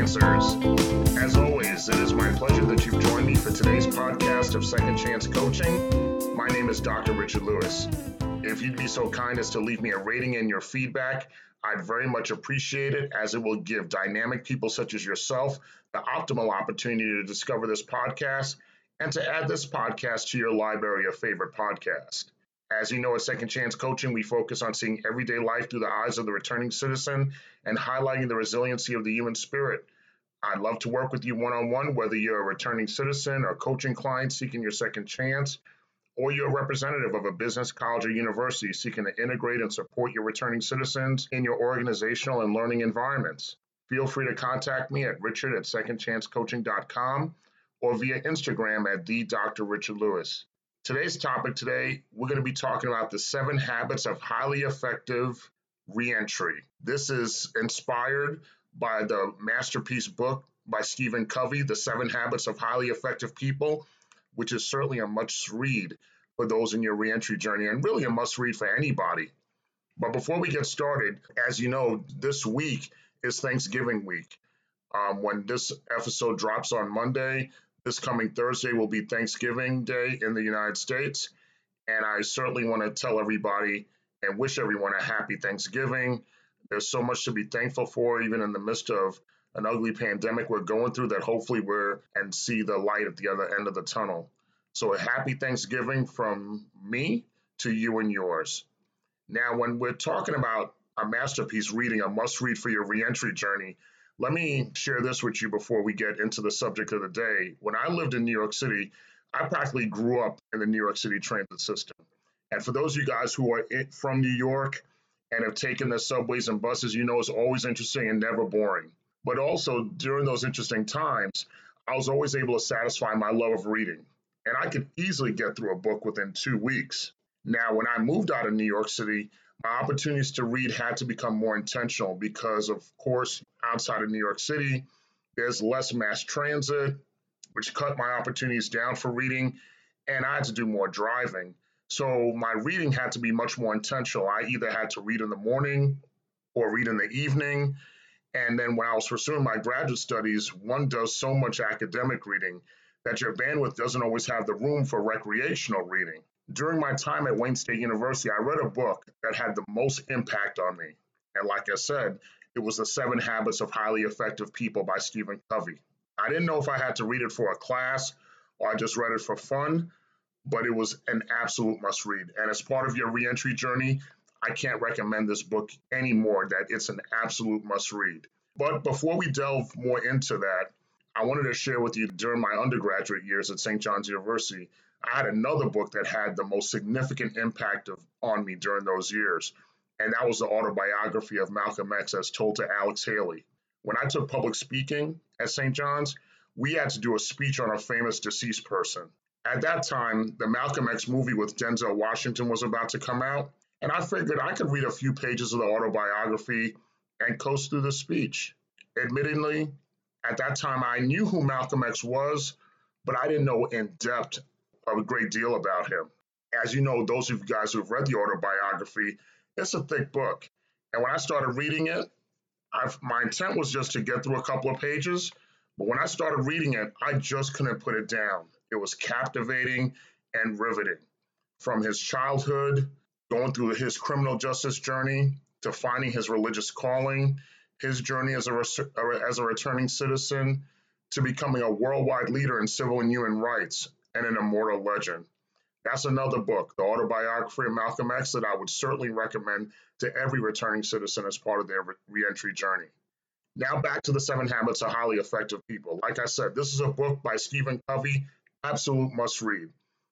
As always, it is my pleasure that you've joined me for today's podcast of Second Chance Coaching. My name is Dr. Richard Lewis. If you'd be so kind as to leave me a rating and your feedback, I'd very much appreciate it as it will give dynamic people such as yourself the optimal opportunity to discover this podcast and to add this podcast to your library of favorite podcasts. As you know, at Second Chance Coaching, we focus on seeing everyday life through the eyes of the returning citizen and highlighting the resiliency of the human spirit. I'd love to work with you one on one, whether you're a returning citizen or coaching client seeking your second chance, or you're a representative of a business, college, or university seeking to integrate and support your returning citizens in your organizational and learning environments. Feel free to contact me at richard at secondchancecoaching.com or via Instagram at the Dr. Richard Lewis. Today's topic today, we're going to be talking about the seven habits of highly effective reentry. This is inspired by the masterpiece book by Stephen Covey, The Seven Habits of Highly Effective People, which is certainly a must read for those in your reentry journey and really a must read for anybody. But before we get started, as you know, this week is Thanksgiving week. Um, when this episode drops on Monday, this coming Thursday will be Thanksgiving Day in the United States. And I certainly want to tell everybody and wish everyone a happy Thanksgiving. There's so much to be thankful for, even in the midst of an ugly pandemic we're going through, that hopefully we're and see the light at the other end of the tunnel. So, a happy Thanksgiving from me to you and yours. Now, when we're talking about a masterpiece reading, a must read for your reentry journey, let me share this with you before we get into the subject of the day. When I lived in New York City, I practically grew up in the New York City transit system. And for those of you guys who are from New York and have taken the subways and buses, you know it's always interesting and never boring. But also during those interesting times, I was always able to satisfy my love of reading. And I could easily get through a book within two weeks. Now, when I moved out of New York City, my opportunities to read had to become more intentional because, of course, outside of New York City, there's less mass transit, which cut my opportunities down for reading, and I had to do more driving. So my reading had to be much more intentional. I either had to read in the morning or read in the evening. And then when I was pursuing my graduate studies, one does so much academic reading that your bandwidth doesn't always have the room for recreational reading. During my time at Wayne State University, I read a book that had the most impact on me. And like I said, it was The Seven Habits of Highly Effective People by Stephen Covey. I didn't know if I had to read it for a class or I just read it for fun, but it was an absolute must read. And as part of your reentry journey, I can't recommend this book anymore, that it's an absolute must read. But before we delve more into that, I wanted to share with you during my undergraduate years at St. John's University, I had another book that had the most significant impact of, on me during those years, and that was the autobiography of Malcolm X as told to Alex Haley. When I took public speaking at St. John's, we had to do a speech on a famous deceased person. At that time, the Malcolm X movie with Denzel Washington was about to come out, and I figured I could read a few pages of the autobiography and coast through the speech. Admittedly, at that time, I knew who Malcolm X was, but I didn't know in depth a great deal about him. As you know, those of you guys who've read the autobiography, it's a thick book. And when I started reading it, I've, my intent was just to get through a couple of pages. But when I started reading it, I just couldn't put it down. It was captivating and riveting. From his childhood, going through his criminal justice journey, to finding his religious calling, his journey as a, as a returning citizen, to becoming a worldwide leader in civil and human rights, and an immortal legend. That's another book, The Autobiography of Malcolm X, that I would certainly recommend to every returning citizen as part of their reentry journey. Now back to the seven habits of highly effective people. Like I said, this is a book by Stephen Covey, absolute must read.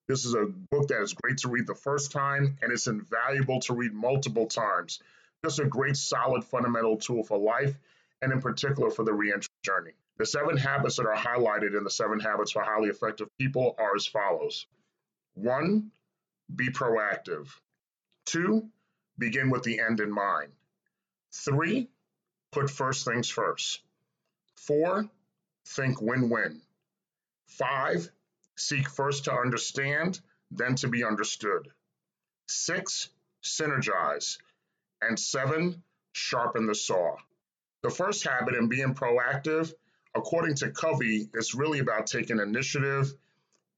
This is a book that is great to read the first time, and it's invaluable to read multiple times. Just a great, solid, fundamental tool for life, and in particular for the reentry journey. The seven habits that are highlighted in the seven habits for highly effective people are as follows one, be proactive. Two, begin with the end in mind. Three, put first things first. Four, think win win. Five, seek first to understand, then to be understood. Six, synergize. And seven, sharpen the saw. The first habit in being proactive, according to Covey, is really about taking initiative.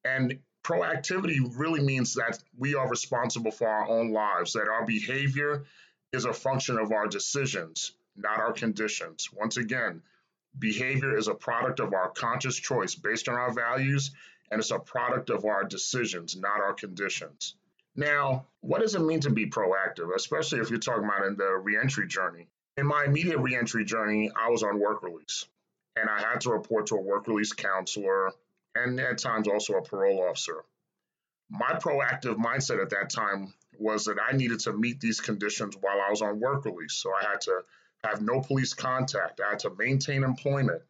And proactivity really means that we are responsible for our own lives, that our behavior is a function of our decisions, not our conditions. Once again, behavior is a product of our conscious choice based on our values, and it's a product of our decisions, not our conditions. Now, what does it mean to be proactive, especially if you're talking about in the reentry journey? In my immediate reentry journey, I was on work release, and I had to report to a work release counselor and at times also a parole officer. My proactive mindset at that time was that I needed to meet these conditions while I was on work release. So I had to have no police contact, I had to maintain employment,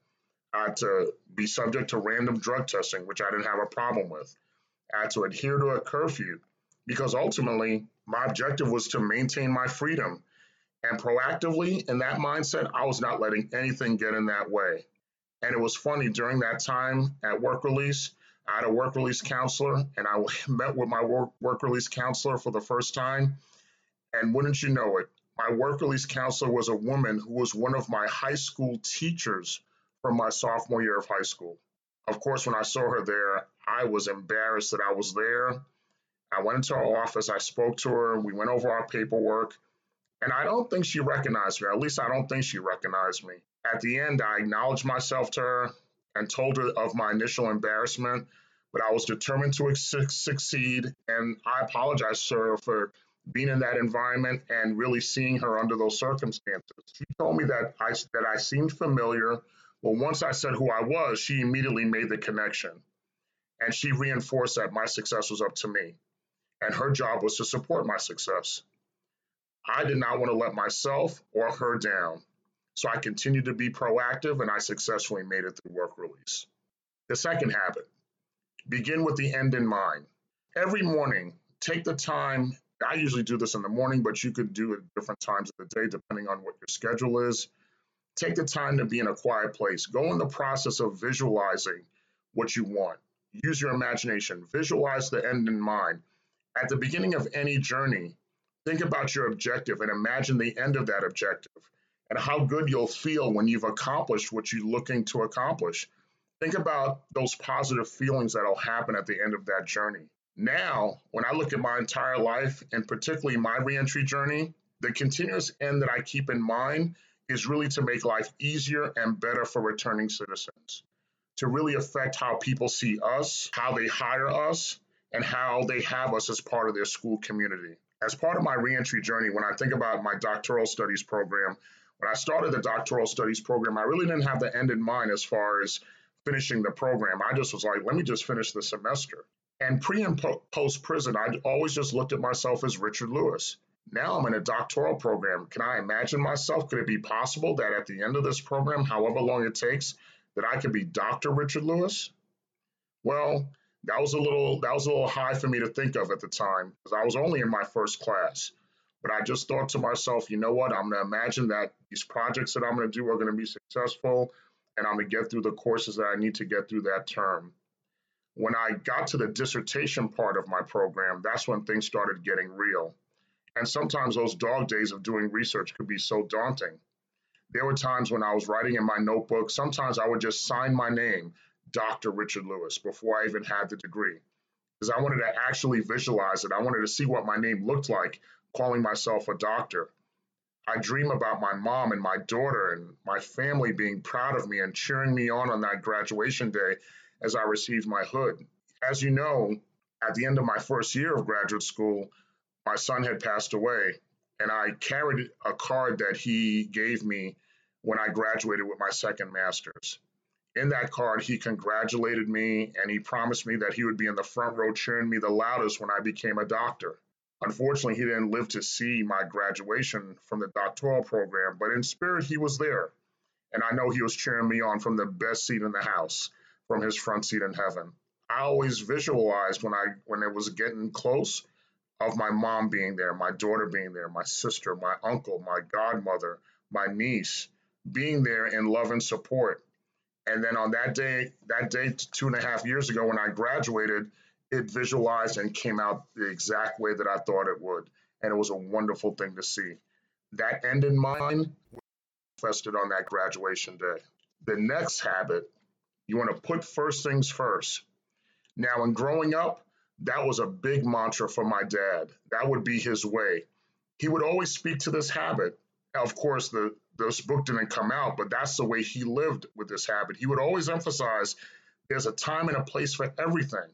I had to be subject to random drug testing, which I didn't have a problem with. I had to adhere to a curfew because ultimately my objective was to maintain my freedom. And proactively, in that mindset, I was not letting anything get in that way. And it was funny during that time at work release, I had a work release counselor, and I met with my work, work release counselor for the first time. And wouldn't you know it, my work release counselor was a woman who was one of my high school teachers from my sophomore year of high school. Of course, when I saw her there, I was embarrassed that I was there. I went into her office, I spoke to her, we went over our paperwork, and I don't think she recognized me. At least I don't think she recognized me. At the end, I acknowledged myself to her and told her of my initial embarrassment, but I was determined to succeed. And I apologized to her for being in that environment and really seeing her under those circumstances. She told me that I that I seemed familiar. Well, once I said who I was, she immediately made the connection. And she reinforced that my success was up to me. And her job was to support my success. I did not want to let myself or her down. So I continued to be proactive and I successfully made it through work release. The second habit begin with the end in mind. Every morning, take the time. I usually do this in the morning, but you could do it different times of the day depending on what your schedule is. Take the time to be in a quiet place. Go in the process of visualizing what you want. Use your imagination. Visualize the end in mind. At the beginning of any journey, think about your objective and imagine the end of that objective and how good you'll feel when you've accomplished what you're looking to accomplish. Think about those positive feelings that'll happen at the end of that journey. Now, when I look at my entire life and particularly my reentry journey, the continuous end that I keep in mind is really to make life easier and better for returning citizens, to really affect how people see us, how they hire us, and how they have us as part of their school community. As part of my reentry journey, when I think about my doctoral studies program, when I started the doctoral studies program, I really didn't have the end in mind as far as finishing the program. I just was like, let me just finish the semester. And pre and po- post prison, I always just looked at myself as Richard Lewis. Now I'm in a doctoral program. Can I imagine myself? Could it be possible that at the end of this program, however long it takes, that I could be Dr. Richard Lewis? Well, that was a little that was a little high for me to think of at the time because I was only in my first class. But I just thought to myself, you know what? I'm going to imagine that these projects that I'm going to do are going to be successful and I'm going to get through the courses that I need to get through that term. When I got to the dissertation part of my program, that's when things started getting real. And sometimes those dog days of doing research could be so daunting. There were times when I was writing in my notebook, sometimes I would just sign my name, Dr. Richard Lewis, before I even had the degree. Because I wanted to actually visualize it. I wanted to see what my name looked like calling myself a doctor. I dream about my mom and my daughter and my family being proud of me and cheering me on on that graduation day as I received my hood. As you know, at the end of my first year of graduate school, my son had passed away, and I carried a card that he gave me when I graduated with my second master's. In that card, he congratulated me and he promised me that he would be in the front row cheering me the loudest when I became a doctor. Unfortunately, he didn't live to see my graduation from the doctoral program, but in spirit, he was there. And I know he was cheering me on from the best seat in the house, from his front seat in heaven. I always visualized when I when it was getting close of my mom being there, my daughter being there, my sister, my uncle, my godmother, my niece being there in love and support. And then on that day, that day two and a half years ago when I graduated, it visualized and came out the exact way that I thought it would. And it was a wonderful thing to see. That end in mind manifested on that graduation day. The next habit, you want to put first things first. Now, in growing up, that was a big mantra for my dad. That would be his way. He would always speak to this habit. Of course, the this book didn't come out, but that's the way he lived with this habit. He would always emphasize there's a time and a place for everything.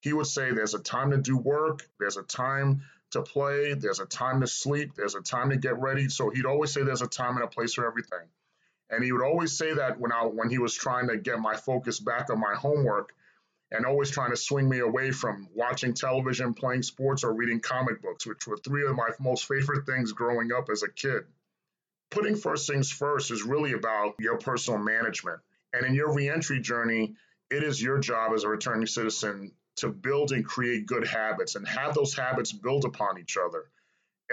He would say there's a time to do work, there's a time to play, there's a time to sleep, there's a time to get ready. So he'd always say there's a time and a place for everything. And he would always say that when I when he was trying to get my focus back on my homework and always trying to swing me away from watching television, playing sports, or reading comic books, which were three of my most favorite things growing up as a kid. Putting first things first is really about your personal management. And in your reentry journey, it is your job as a returning citizen to build and create good habits and have those habits build upon each other.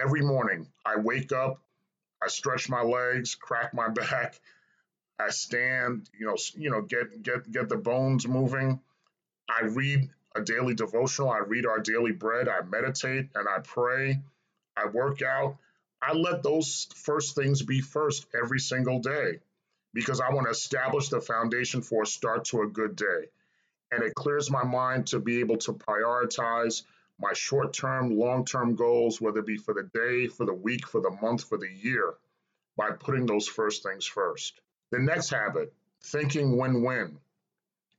Every morning, I wake up, I stretch my legs, crack my back, I stand, you know, you know, get get get the bones moving. I read a daily devotional, I read our daily bread, I meditate and I pray, I work out. I let those first things be first every single day because I want to establish the foundation for a start to a good day and it clears my mind to be able to prioritize my short term, long term goals, whether it be for the day, for the week, for the month, for the year, by putting those first things first. The next habit, thinking win win.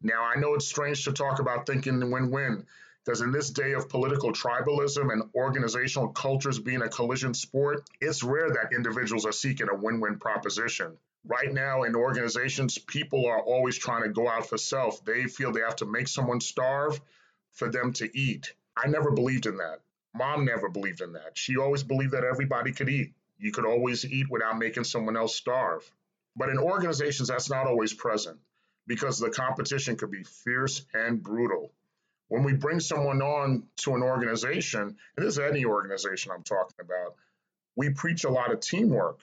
Now, I know it's strange to talk about thinking win win because in this day of political tribalism and organizational cultures being a collision sport, it's rare that individuals are seeking a win win proposition right now in organizations, people are always trying to go out for self. They feel they have to make someone starve for them to eat. I never believed in that. Mom never believed in that. She always believed that everybody could eat. You could always eat without making someone else starve. But in organizations, that's not always present because the competition could be fierce and brutal. When we bring someone on to an organization, and this is any organization I'm talking about, we preach a lot of teamwork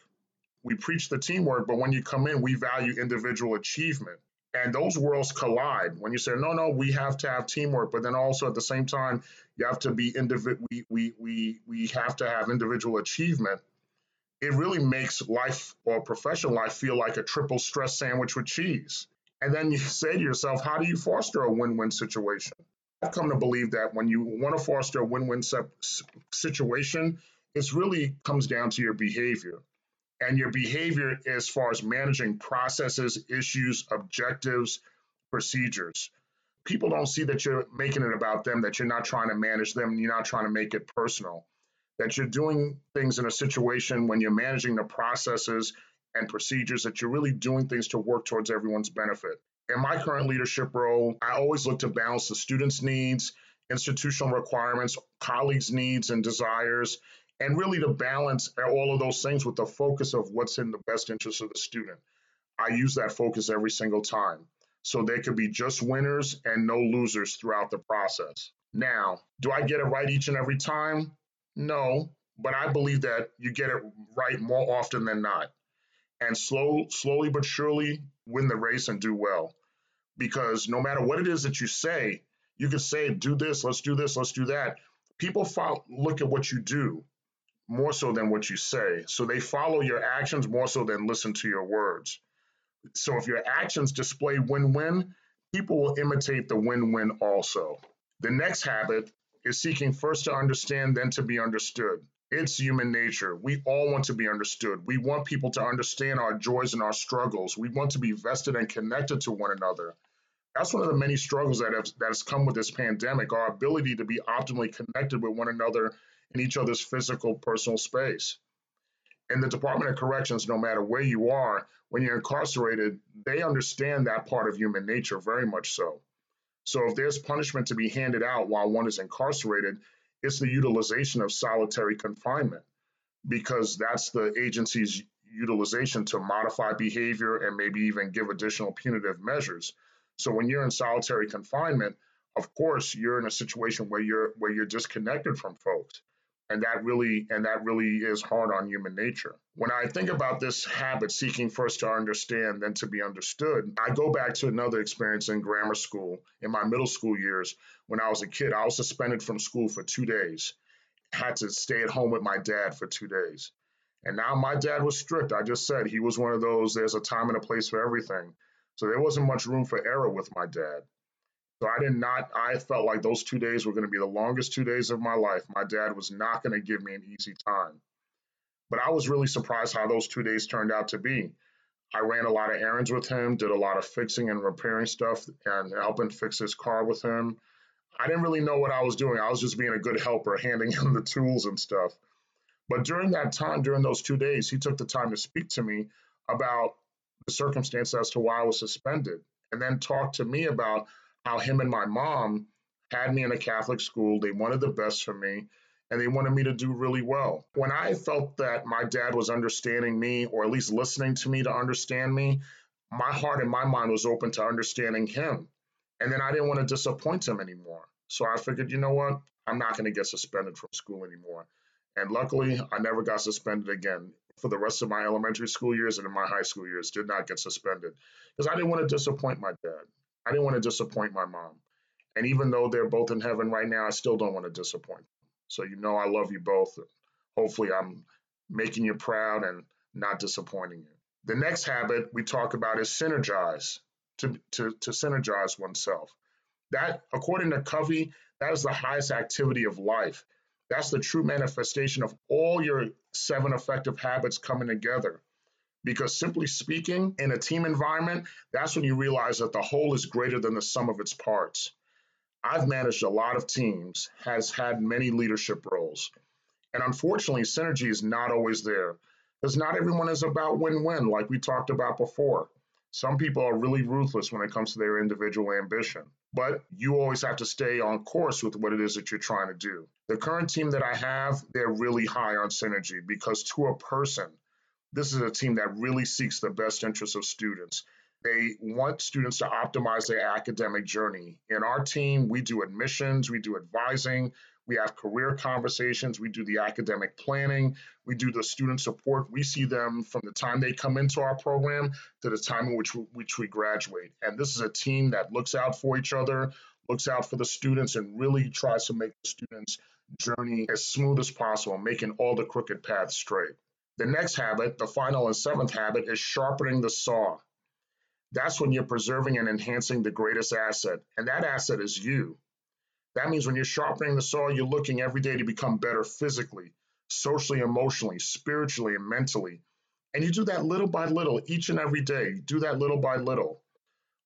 we preach the teamwork, but when you come in, we value individual achievement. And those worlds collide when you say, no, no, we have to have teamwork, but then also at the same time, you have to be individual. We, we, we, we have to have individual achievement. It really makes life or professional life feel like a triple stress sandwich with cheese. And then you say to yourself, how do you foster a win win situation? I've come to believe that when you want to foster a win win situation, it really comes down to your behavior and your behavior as far as managing processes, issues, objectives, procedures. People don't see that you're making it about them, that you're not trying to manage them, you're not trying to make it personal, that you're doing things in a situation when you're managing the processes and procedures, that you're really doing things to work towards everyone's benefit. In my current leadership role, I always look to balance the students' needs, institutional requirements, colleagues' needs and desires, and really to balance all of those things with the focus of what's in the best interest of the student. I use that focus every single time. So there could be just winners and no losers throughout the process. Now, do I get it right each and every time? No, but I believe that you get it right more often than not. And slow, slowly but surely win the race and do well. Because no matter what it is that you say, you can say, do this, let's do this, let's do that. People follow, look at what you do more so than what you say. So they follow your actions more so than listen to your words. So if your actions display win win, people will imitate the win win also. The next habit is seeking first to understand, then to be understood. It's human nature. We all want to be understood. We want people to understand our joys and our struggles. We want to be vested and connected to one another. That's one of the many struggles that, have, that has come with this pandemic our ability to be optimally connected with one another in each other's physical personal space. In the Department of Corrections, no matter where you are, when you're incarcerated, they understand that part of human nature very much so. So if there's punishment to be handed out while one is incarcerated, it's the utilization of solitary confinement because that's the agency's utilization to modify behavior and maybe even give additional punitive measures. So when you're in solitary confinement, of course, you're in a situation where you're where you're disconnected from folks and that really and that really is hard on human nature when i think about this habit seeking first to understand then to be understood i go back to another experience in grammar school in my middle school years when i was a kid i was suspended from school for two days had to stay at home with my dad for two days And now my dad was strict. I just said he was one of those, there's a time and a place for everything. So there wasn't much room for error with my dad. So I did not, I felt like those two days were going to be the longest two days of my life. My dad was not going to give me an easy time. But I was really surprised how those two days turned out to be. I ran a lot of errands with him, did a lot of fixing and repairing stuff and helping fix his car with him. I didn't really know what I was doing. I was just being a good helper, handing him the tools and stuff. But during that time, during those two days, he took the time to speak to me about the circumstance as to why I was suspended and then talk to me about how him and my mom had me in a Catholic school. They wanted the best for me and they wanted me to do really well. When I felt that my dad was understanding me or at least listening to me to understand me, my heart and my mind was open to understanding him. And then I didn't want to disappoint him anymore. So I figured, you know what? I'm not going to get suspended from school anymore. And luckily, I never got suspended again for the rest of my elementary school years and in my high school years. Did not get suspended because I didn't want to disappoint my dad. I didn't want to disappoint my mom. And even though they're both in heaven right now, I still don't want to disappoint them. So you know I love you both. Hopefully, I'm making you proud and not disappointing you. The next habit we talk about is synergize, to, to, to synergize oneself. That, according to Covey, that is the highest activity of life. That's the true manifestation of all your seven effective habits coming together. Because simply speaking, in a team environment, that's when you realize that the whole is greater than the sum of its parts. I've managed a lot of teams, has had many leadership roles. And unfortunately, synergy is not always there because not everyone is about win win, like we talked about before. Some people are really ruthless when it comes to their individual ambition, but you always have to stay on course with what it is that you're trying to do. The current team that I have, they're really high on synergy because to a person, this is a team that really seeks the best interests of students. They want students to optimize their academic journey. In our team, we do admissions, we do advising, we have career conversations. We do the academic planning. We do the student support. We see them from the time they come into our program to the time in which we, which we graduate. And this is a team that looks out for each other, looks out for the students, and really tries to make the students' journey as smooth as possible, making all the crooked paths straight. The next habit, the final and seventh habit, is sharpening the saw. That's when you're preserving and enhancing the greatest asset, and that asset is you. That means when you're sharpening the saw, you're looking every day to become better physically, socially, emotionally, spiritually, and mentally. And you do that little by little, each and every day. You do that little by little.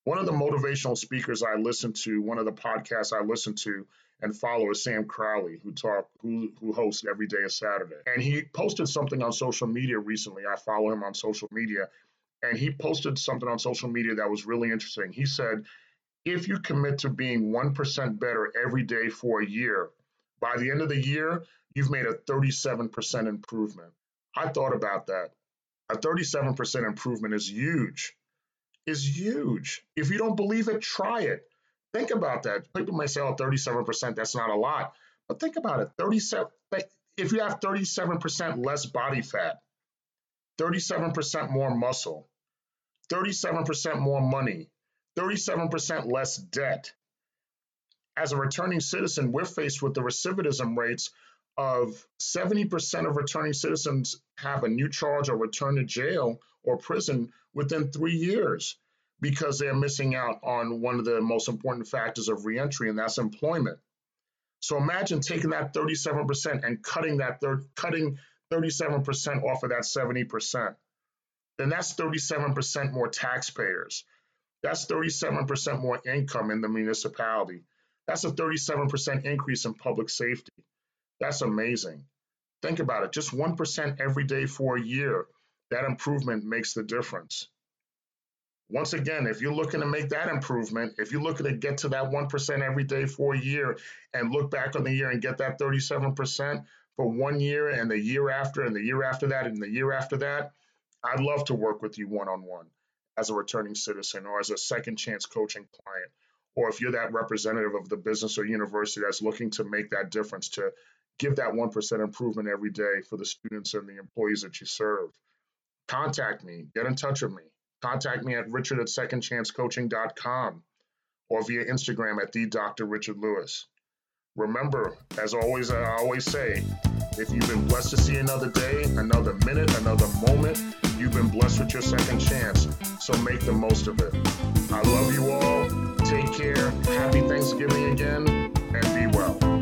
One of the motivational speakers I listen to, one of the podcasts I listen to and follow is Sam Crowley, who talk who who hosts every day of Saturday. And he posted something on social media recently. I follow him on social media, and he posted something on social media that was really interesting. He said if you commit to being 1% better every day for a year, by the end of the year, you've made a 37% improvement. I thought about that. A 37% improvement is huge. Is huge. If you don't believe it, try it. Think about that. People may say, oh, 37%, that's not a lot. But think about it. 37 if you have 37% less body fat, 37% more muscle, 37% more money, 37% less debt. As a returning citizen, we're faced with the recidivism rates of 70% of returning citizens have a new charge or return to jail or prison within three years because they're missing out on one of the most important factors of reentry, and that's employment. So imagine taking that 37% and cutting that thir- cutting 37% off of that 70%. Then that's 37% more taxpayers. That's 37% more income in the municipality. That's a 37% increase in public safety. That's amazing. Think about it just 1% every day for a year. That improvement makes the difference. Once again, if you're looking to make that improvement, if you're looking to get to that 1% every day for a year and look back on the year and get that 37% for one year and the year after and the year after that and the year after that, I'd love to work with you one on one as a returning citizen or as a second chance coaching client, or if you're that representative of the business or university that's looking to make that difference to give that 1% improvement every day for the students and the employees that you serve, contact me, get in touch with me. Contact me at richard at secondchancecoaching.com or via Instagram at the Dr. Richard Lewis. Remember, as always, I always say, If you've been blessed to see another day, another minute, another moment, you've been blessed with your second chance. So make the most of it. I love you all. Take care. Happy Thanksgiving again, and be well.